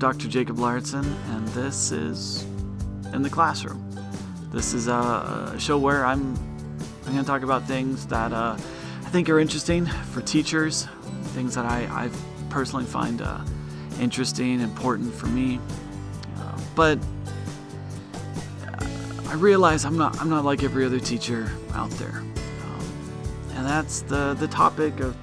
Dr. Jacob Larson, and this is In the Classroom. This is a, show where I'm, I'm going to talk about things that uh, I think are interesting for teachers, things that I, I personally find uh, interesting, important for me. Uh, but I realize I'm not, I'm not like every other teacher out there. Um, and that's the, the topic of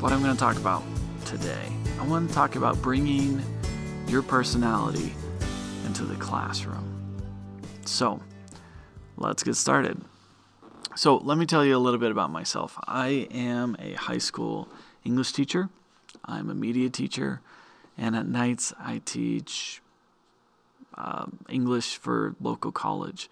what I'm going to talk about today. I want to talk about bringing your personality into the classroom. So, let's get started. So, let me tell you a little bit about myself. I am a high school English teacher, I'm a media teacher, and at nights I teach uh, English for local college.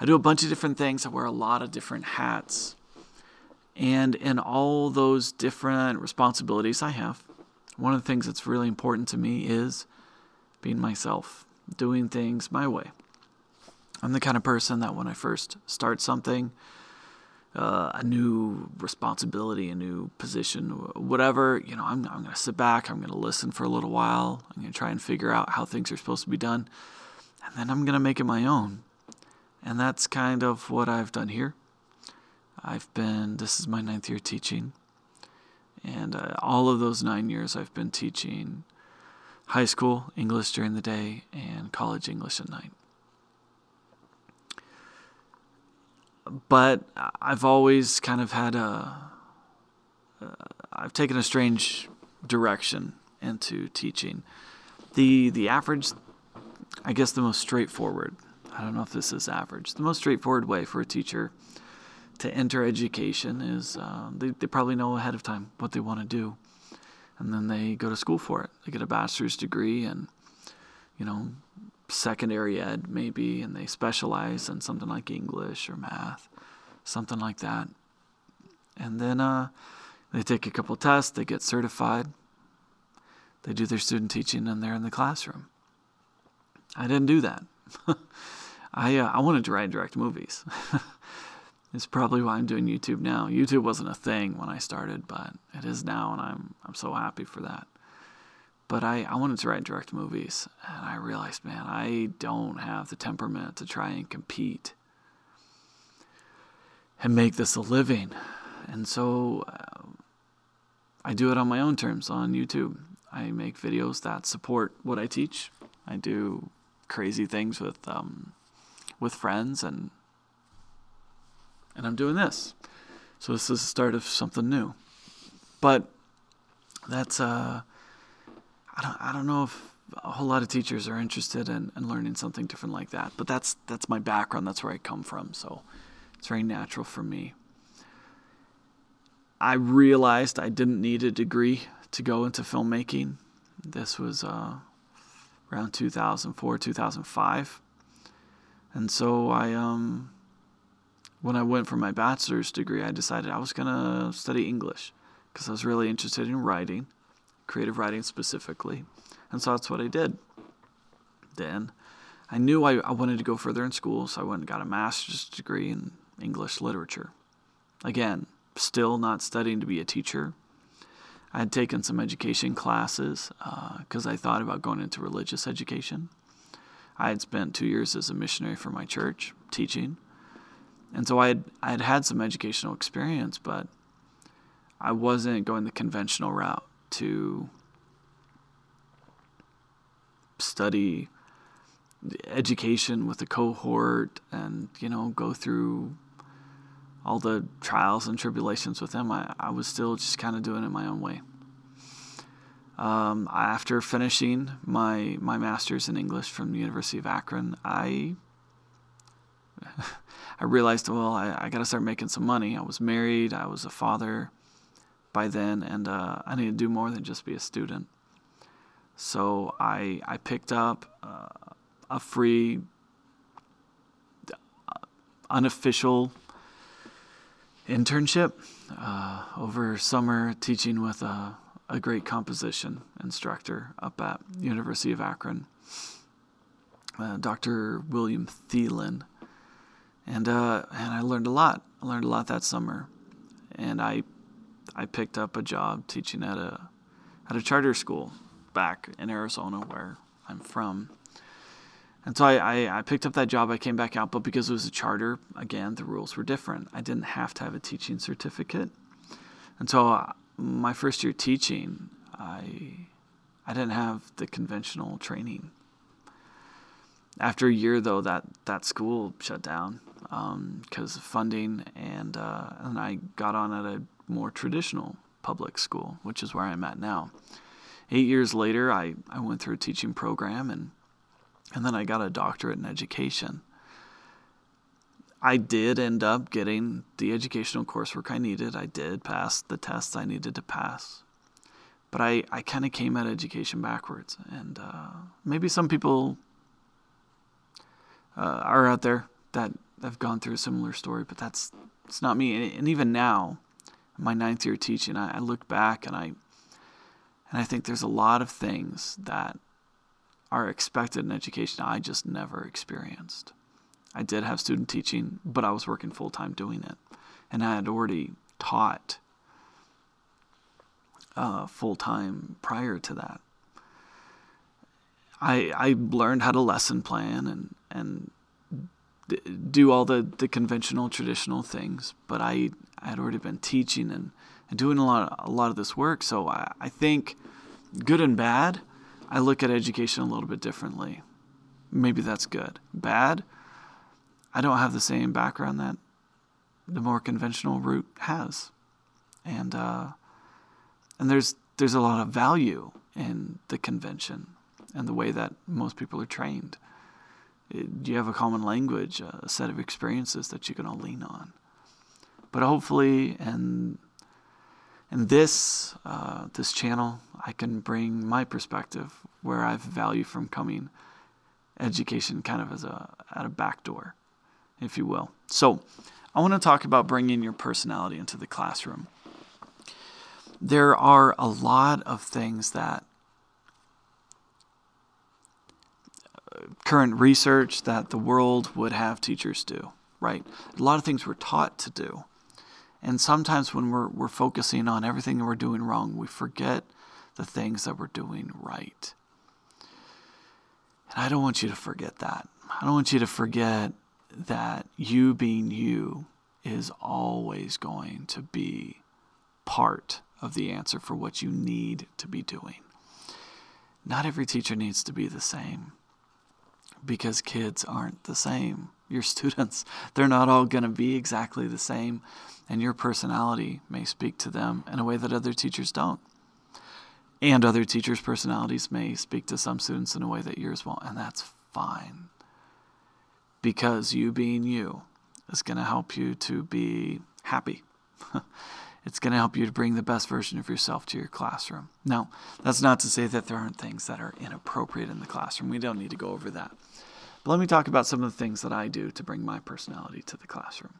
I do a bunch of different things, I wear a lot of different hats. And in all those different responsibilities I have, one of the things that's really important to me is being myself, doing things my way. I'm the kind of person that when I first start something, uh, a new responsibility, a new position, whatever, you know, I'm, I'm going to sit back, I'm going to listen for a little while, I'm going to try and figure out how things are supposed to be done, and then I'm going to make it my own. And that's kind of what I've done here. I've been, this is my ninth year teaching. And uh, all of those nine years, I've been teaching high school English during the day and college English at night. But I've always kind of had a, uh, I've taken a strange direction into teaching. The the average, I guess, the most straightforward. I don't know if this is average. The most straightforward way for a teacher to enter education is uh, they, they probably know ahead of time what they want to do and then they go to school for it. They get a bachelor's degree and you know secondary ed maybe and they specialize in something like english or math something like that. And then uh, they take a couple tests they get certified they do their student teaching and they're in the classroom. I didn't do that. I, uh, I wanted to write and direct movies It's probably why I'm doing YouTube now. YouTube wasn't a thing when I started, but it is now, and I'm I'm so happy for that. But I, I wanted to write direct movies, and I realized, man, I don't have the temperament to try and compete and make this a living. And so uh, I do it on my own terms on YouTube. I make videos that support what I teach. I do crazy things with um, with friends and and I'm doing this. So this is the start of something new. But that's uh, I don't I don't know if a whole lot of teachers are interested in, in learning something different like that. But that's that's my background. That's where I come from. So it's very natural for me. I realized I didn't need a degree to go into filmmaking. This was uh, around 2004, 2005. And so I um, when I went for my bachelor's degree, I decided I was going to study English because I was really interested in writing, creative writing specifically. And so that's what I did. Then I knew I, I wanted to go further in school, so I went and got a master's degree in English literature. Again, still not studying to be a teacher. I had taken some education classes because uh, I thought about going into religious education. I had spent two years as a missionary for my church teaching. And so I had I had had some educational experience, but I wasn't going the conventional route to study education with a cohort and you know go through all the trials and tribulations with them. I, I was still just kind of doing it my own way. Um, after finishing my my master's in English from the University of Akron, I I realized, well, I, I got to start making some money. I was married, I was a father by then, and uh, I needed to do more than just be a student. So I I picked up uh, a free, uh, unofficial internship uh, over summer teaching with a, a great composition instructor up at University of Akron, uh, Dr. William Thielen and uh, and I learned a lot. I learned a lot that summer, and I I picked up a job teaching at a at a charter school back in Arizona where I'm from. And so I, I, I, picked up that job. I came back out, but because it was a charter, again, the rules were different. I didn't have to have a teaching certificate. And so uh, my first year teaching, I, I didn't have the conventional training. After a year, though, that, that school shut down because um, of funding, and, uh, and I got on at a more traditional public school, which is where I'm at now. Eight years later, I, I went through a teaching program and and then I got a doctorate in education. I did end up getting the educational coursework I needed. I did pass the tests I needed to pass. But I, I kind of came at education backwards. And uh, maybe some people uh, are out there that have gone through a similar story, but that's it's not me. And, even now, my ninth year teaching, I, I look back and I and I think there's a lot of things that are expected in education I just never experienced. I did have student teaching, but I was working full time doing it. And I had already taught uh, full time prior to that. I, I learned how to lesson plan and, and do all the, the conventional traditional things, but I, I had already been teaching and, and doing a lot, of, a lot of this work. So I, I think good and bad, I look at education a little bit differently. Maybe that's good. Bad, I don't have the same background that the more conventional route has, and uh, and there's there's a lot of value in the convention and the way that most people are trained. You have a common language, a set of experiences that you can all lean on. But hopefully, and in this uh, this channel, I can bring my perspective where I've value from coming education kind of as a at a back door, if you will. So, I want to talk about bringing your personality into the classroom. There are a lot of things that uh, current research that the world would have teachers do, right? A lot of things we're taught to do. And sometimes when we're, we're focusing on everything we're doing wrong, we forget the things that we're doing right. And I don't want you to forget that. I don't want you to forget that you being you is always going to be part of the answer for what you need to be doing. Not every teacher needs to be the same because kids aren't the same. Your students, they're not all going to be exactly the same and your personality may speak to them in a way that other teachers don't. And other teachers' personalities may speak to some students in a way that yours won't, and that's fine. Because you being you is going to help you to be happy. it's going to help you to bring the best version of yourself to your classroom. Now, that's not to say that there aren't things that are inappropriate in the classroom. We don't need to go over that. But let me talk about some of the things that I do to bring my personality to the classroom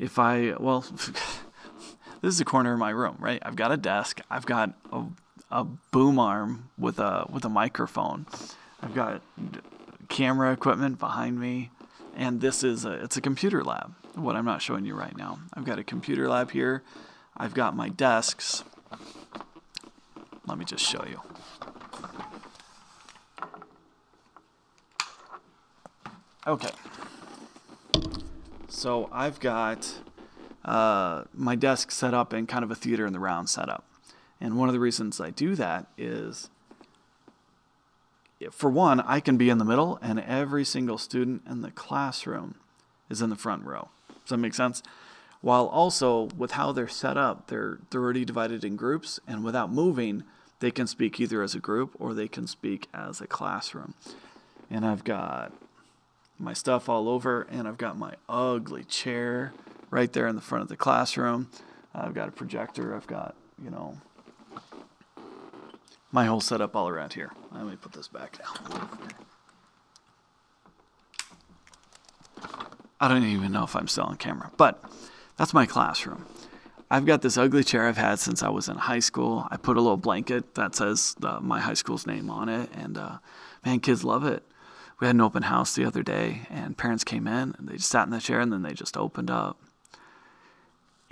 if I, well, this is the corner of my room, right? I've got a desk. I've got a, a boom arm with a with a microphone. I've got camera equipment behind me, and this is a, it's a computer lab. What I'm not showing you right now. I've got a computer lab here. I've got my desks. Let me just show you. Okay. So I've got uh, my desk set up in kind of a theater in the round setup. And one of the reasons I do that is, for one, I can be in the middle, and every single student in the classroom is in the front row. Does that make sense? While also, with how they're set up, they're, they're already divided in groups, and without moving, they can speak either as a group or they can speak as a classroom. And I've got my stuff all over, and I've got my ugly chair right there in the front of the classroom. I've got a projector. I've got, you know, my whole setup all around here. Let me put this back now. I don't even know if I'm still on camera, but that's my classroom. I've got this ugly chair I've had since I was in high school. I put a little blanket that says uh, my high school's name on it, and uh, man, kids love it we had an open house the other day, and parents came in and they just sat in the chair and then they just opened up.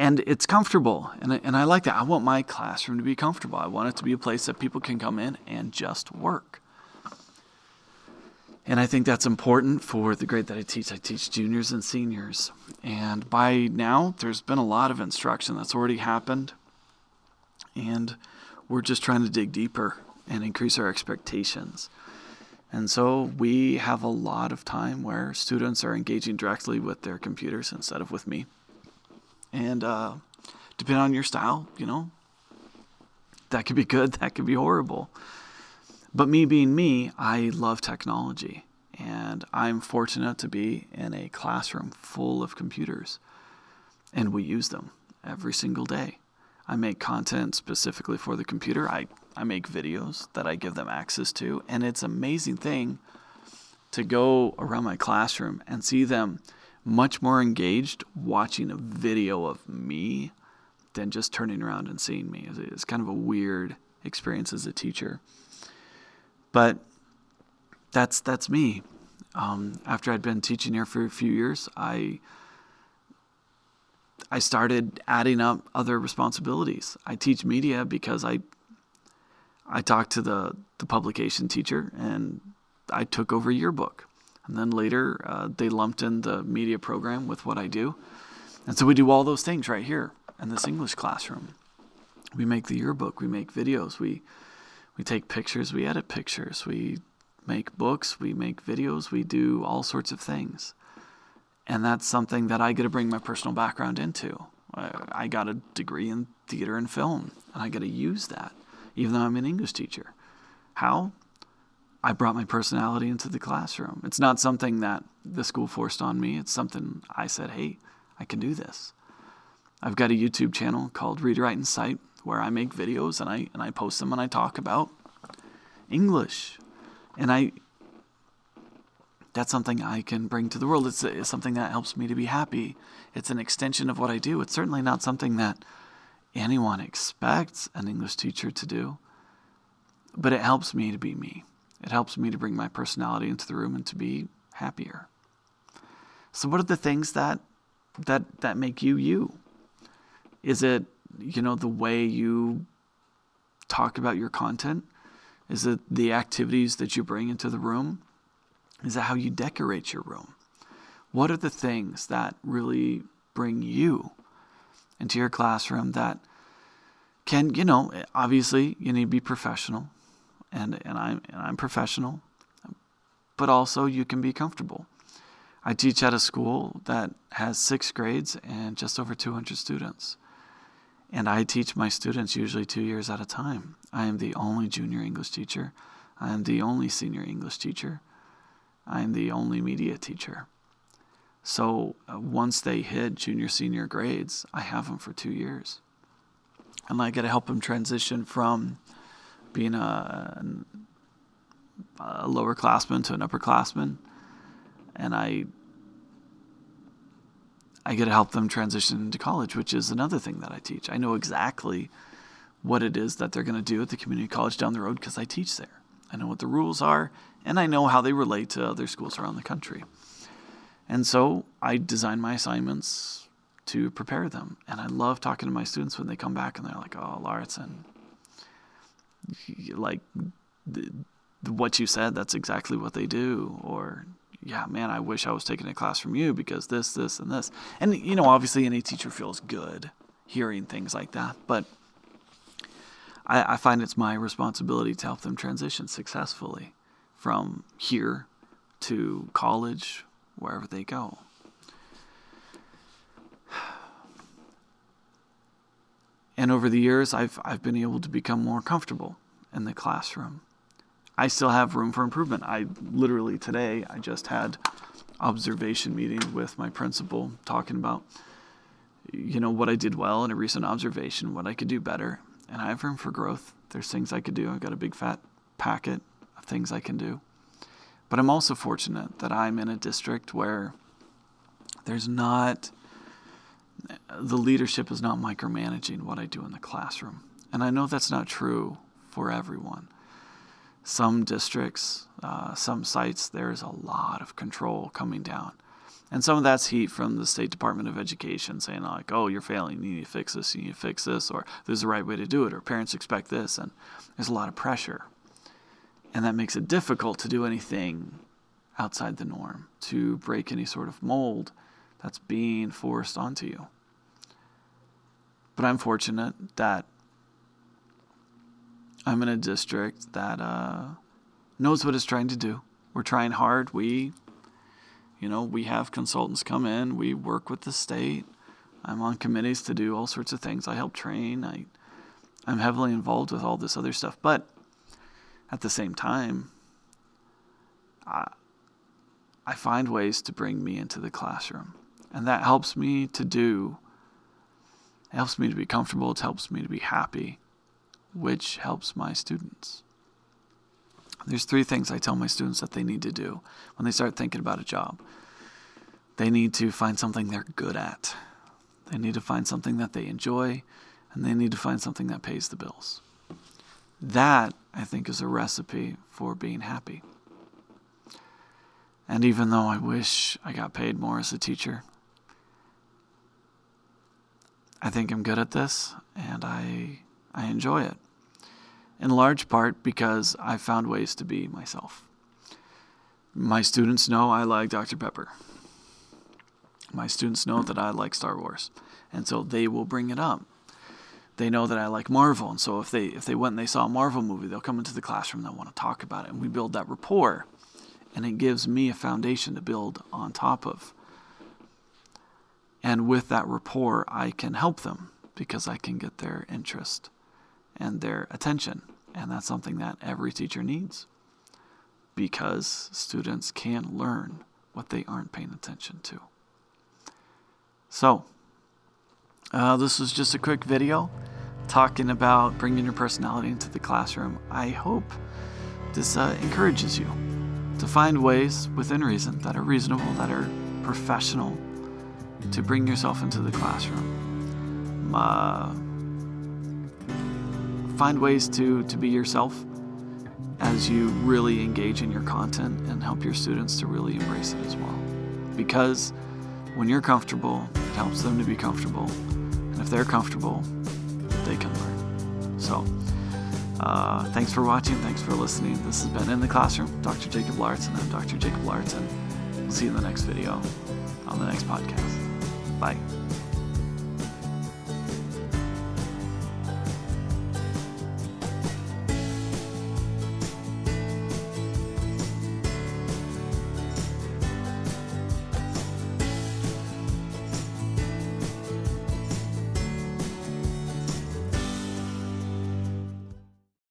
And it's comfortable, and, and I like that. I want my classroom to be comfortable. I want it to be a place that people can come in and just work. And I think that's important for the grade that I teach. I teach juniors and seniors. And by now, there's been a lot of instruction that's already happened. And we're just trying to dig deeper and increase our expectations. And so we have a lot of time where students are engaging directly with their computers instead of with me. And uh, depending on your style, you know, that could be good, that could be horrible. But me being me, I love technology. And I'm fortunate to be in a classroom full of computers. And we use them every single day. I make content specifically for the computer. I, I make videos that I give them access to. And it's an amazing thing to go around my classroom and see them much more engaged watching a video of me than just turning around and seeing me. It's kind of a weird experience as a teacher. But that's that's me. Um, after I'd been teaching here for a few years, I I started adding up other responsibilities. I teach media because I I talked to the the publication teacher and I took over yearbook. And then later, uh, they lumped in the media program with what I do. And so we do all those things right here in this English classroom. We make the yearbook, we make videos, we we take pictures, we edit pictures, we make books, we make videos, we do all sorts of things. And that's something that I get to bring my personal background into. I got a degree in theater and film, and I get to use that, even though I'm an English teacher. How? I brought my personality into the classroom. It's not something that the school forced on me. It's something I said, hey, I can do this. I've got a YouTube channel called Read Write and Cite where I make videos and I and I post them and I talk about English. And I that's something I can bring to the world. It's, it's something that helps me to be happy. It's an extension of what I do. It's certainly not something that anyone expects an English teacher to do, but it helps me to be me. It helps me to bring my personality into the room and to be happier. So what are the things that that that make you you? Is it, you know, the way you talk about your content? Is it the activities that you bring into the room? Is it how you decorate your room? What are the things that really bring you into your classroom that can, you know, obviously you need to be professional, and, and, I'm, and I'm professional, but also you can be comfortable. I teach at a school that has six grades and just over 200 students. And I teach my students usually two years at a time. I am the only junior English teacher. I am the only senior English teacher. I am the only media teacher. So uh, once they hit junior, senior grades, I have them for two years. And I get to help them transition from being a, a lower classman to an upperclassman. And I I get to help them transition into college, which is another thing that I teach. I know exactly what it is that they're going to do at the community college down the road because I teach there. I know what the rules are, and I know how they relate to other schools around the country. And so I design my assignments to prepare them. And I love talking to my students when they come back and they're like, oh, Lauritsen, like the, what you said, that's exactly what they do. Or yeah, man, I wish I was taking a class from you because this, this, and this. And, you know, obviously any teacher feels good hearing things like that. But I, I find it's my responsibility to help them transition successfully from here to college, wherever they go. And over the years, I've, I've been able to become more comfortable in the classroom. I still have room for improvement. I literally today I just had observation meeting with my principal talking about you know what I did well in a recent observation, what I could do better, and I have room for growth. There's things I could do. I've got a big fat packet of things I can do. But I'm also fortunate that I'm in a district where there's not the leadership is not micromanaging what I do in the classroom. And I know that's not true for everyone some districts, uh, some sites, there's a lot of control coming down. And some of that's heat from the State Department of Education saying, like, oh, you're failing, you need to fix this, you need to fix this, or there's the right way to do it, or parents expect this. And there's a lot of pressure. And that makes it difficult to do anything outside the norm, to break any sort of mold that's being forced onto you. But I'm fortunate that I'm in a district that uh, knows what it's trying to do. We're trying hard. We, you know, we have consultants come in. We work with the state. I'm on committees to do all sorts of things. I help train. I, I'm heavily involved with all this other stuff. But at the same time, I, I find ways to bring me into the classroom. And that helps me to do, it helps me to be comfortable, it helps me to be happy, which helps my students. There's three things I tell my students that they need to do when they start thinking about a job. They need to find something they're good at. They need to find something that they enjoy, and they need to find something that pays the bills. That, I think, is a recipe for being happy. And even though I wish I got paid more as a teacher, I think I'm good at this and I I enjoy it. In large part because I've found ways to be myself. My students know I like Dr. Pepper. My students know that I like Star Wars, and so they will bring it up. They know that I like Marvel, and so if they if they went and they saw a Marvel movie, they'll come into the classroom and they'll want to talk about it, and we build that rapport, and it gives me a foundation to build on top of. And with that rapport, I can help them because I can get their interest and their attention. And that's something that every teacher needs because students can learn what they aren't paying attention to. So, uh, this was just a quick video talking about bringing your personality into the classroom. I hope this uh, encourages you to find ways within reason that are reasonable, that are professional, to bring yourself into the classroom. Uh, find ways to, to be yourself as you really engage in your content and help your students to really embrace it as well. Because when you're comfortable, it helps them to be comfortable. And if they're comfortable, they can learn. So, uh, thanks for watching. Thanks for listening. This has been In the Classroom. Dr. Jacob Larson. I'm Dr. Jacob Larson. We'll see you in the next video on the next podcast. Bye.